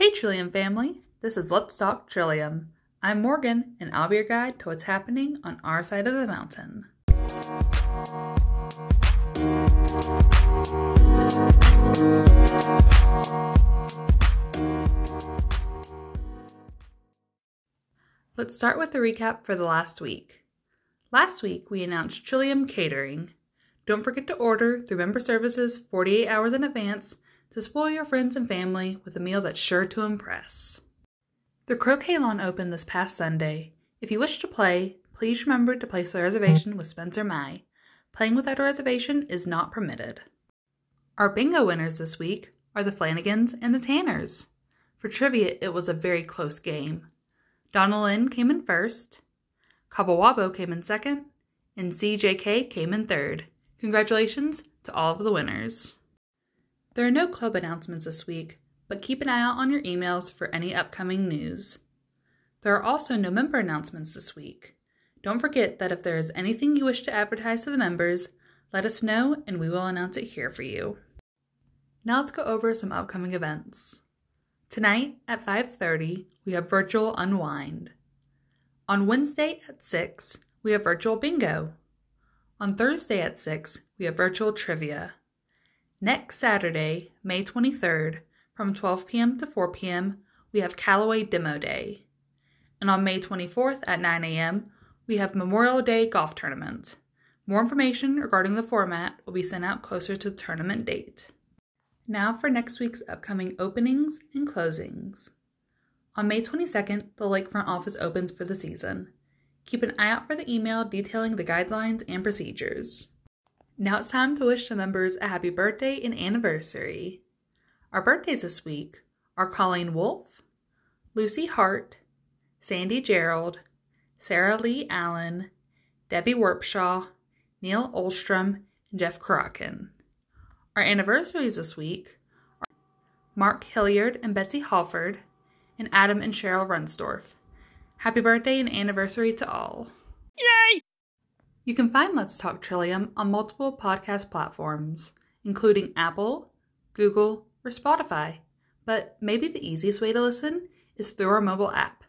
Hey Trillium family, this is Let's Talk Trillium. I'm Morgan, and I'll be your guide to what's happening on our side of the mountain. Let's start with a recap for the last week. Last week, we announced Trillium Catering. Don't forget to order through member services 48 hours in advance to spoil your friends and family with a meal that's sure to impress. The croquet lawn opened this past Sunday. If you wish to play, please remember to place a reservation with Spencer Mai. Playing without a reservation is not permitted. Our bingo winners this week are the Flanagans and the Tanners. For trivia, it was a very close game. Donna Lynn came in first, Kabawabo came in second, and CJK came in third. Congratulations to all of the winners. There are no club announcements this week, but keep an eye out on your emails for any upcoming news. There are also no member announcements this week. Don't forget that if there is anything you wish to advertise to the members, let us know and we will announce it here for you. Now let's go over some upcoming events. Tonight at 5:30, we have virtual unwind. On Wednesday at 6, we have virtual bingo. On Thursday at 6, we have virtual trivia. Next Saturday, May 23rd, from 12 p.m. to 4 p.m., we have Callaway Demo Day. And on May 24th at 9 a.m., we have Memorial Day Golf Tournament. More information regarding the format will be sent out closer to the tournament date. Now for next week's upcoming openings and closings. On May 22nd, the Lakefront office opens for the season. Keep an eye out for the email detailing the guidelines and procedures. Now it's time to wish the members a happy birthday and anniversary. Our birthdays this week are Colleen Wolf, Lucy Hart, Sandy Gerald, Sarah Lee Allen, Debbie Werpshaw, Neil Olstrom, and Jeff Karakin. Our anniversaries this week are Mark Hilliard and Betsy Halford, and Adam and Cheryl Runsdorf. Happy birthday and anniversary to all. Yay! You can find Let's Talk Trillium on multiple podcast platforms, including Apple, Google, or Spotify. But maybe the easiest way to listen is through our mobile app.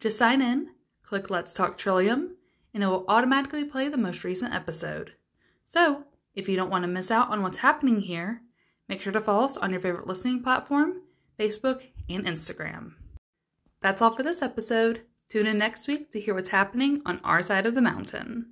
Just sign in, click Let's Talk Trillium, and it will automatically play the most recent episode. So, if you don't want to miss out on what's happening here, make sure to follow us on your favorite listening platform, Facebook, and Instagram. That's all for this episode. Tune in next week to hear what's happening on our side of the mountain.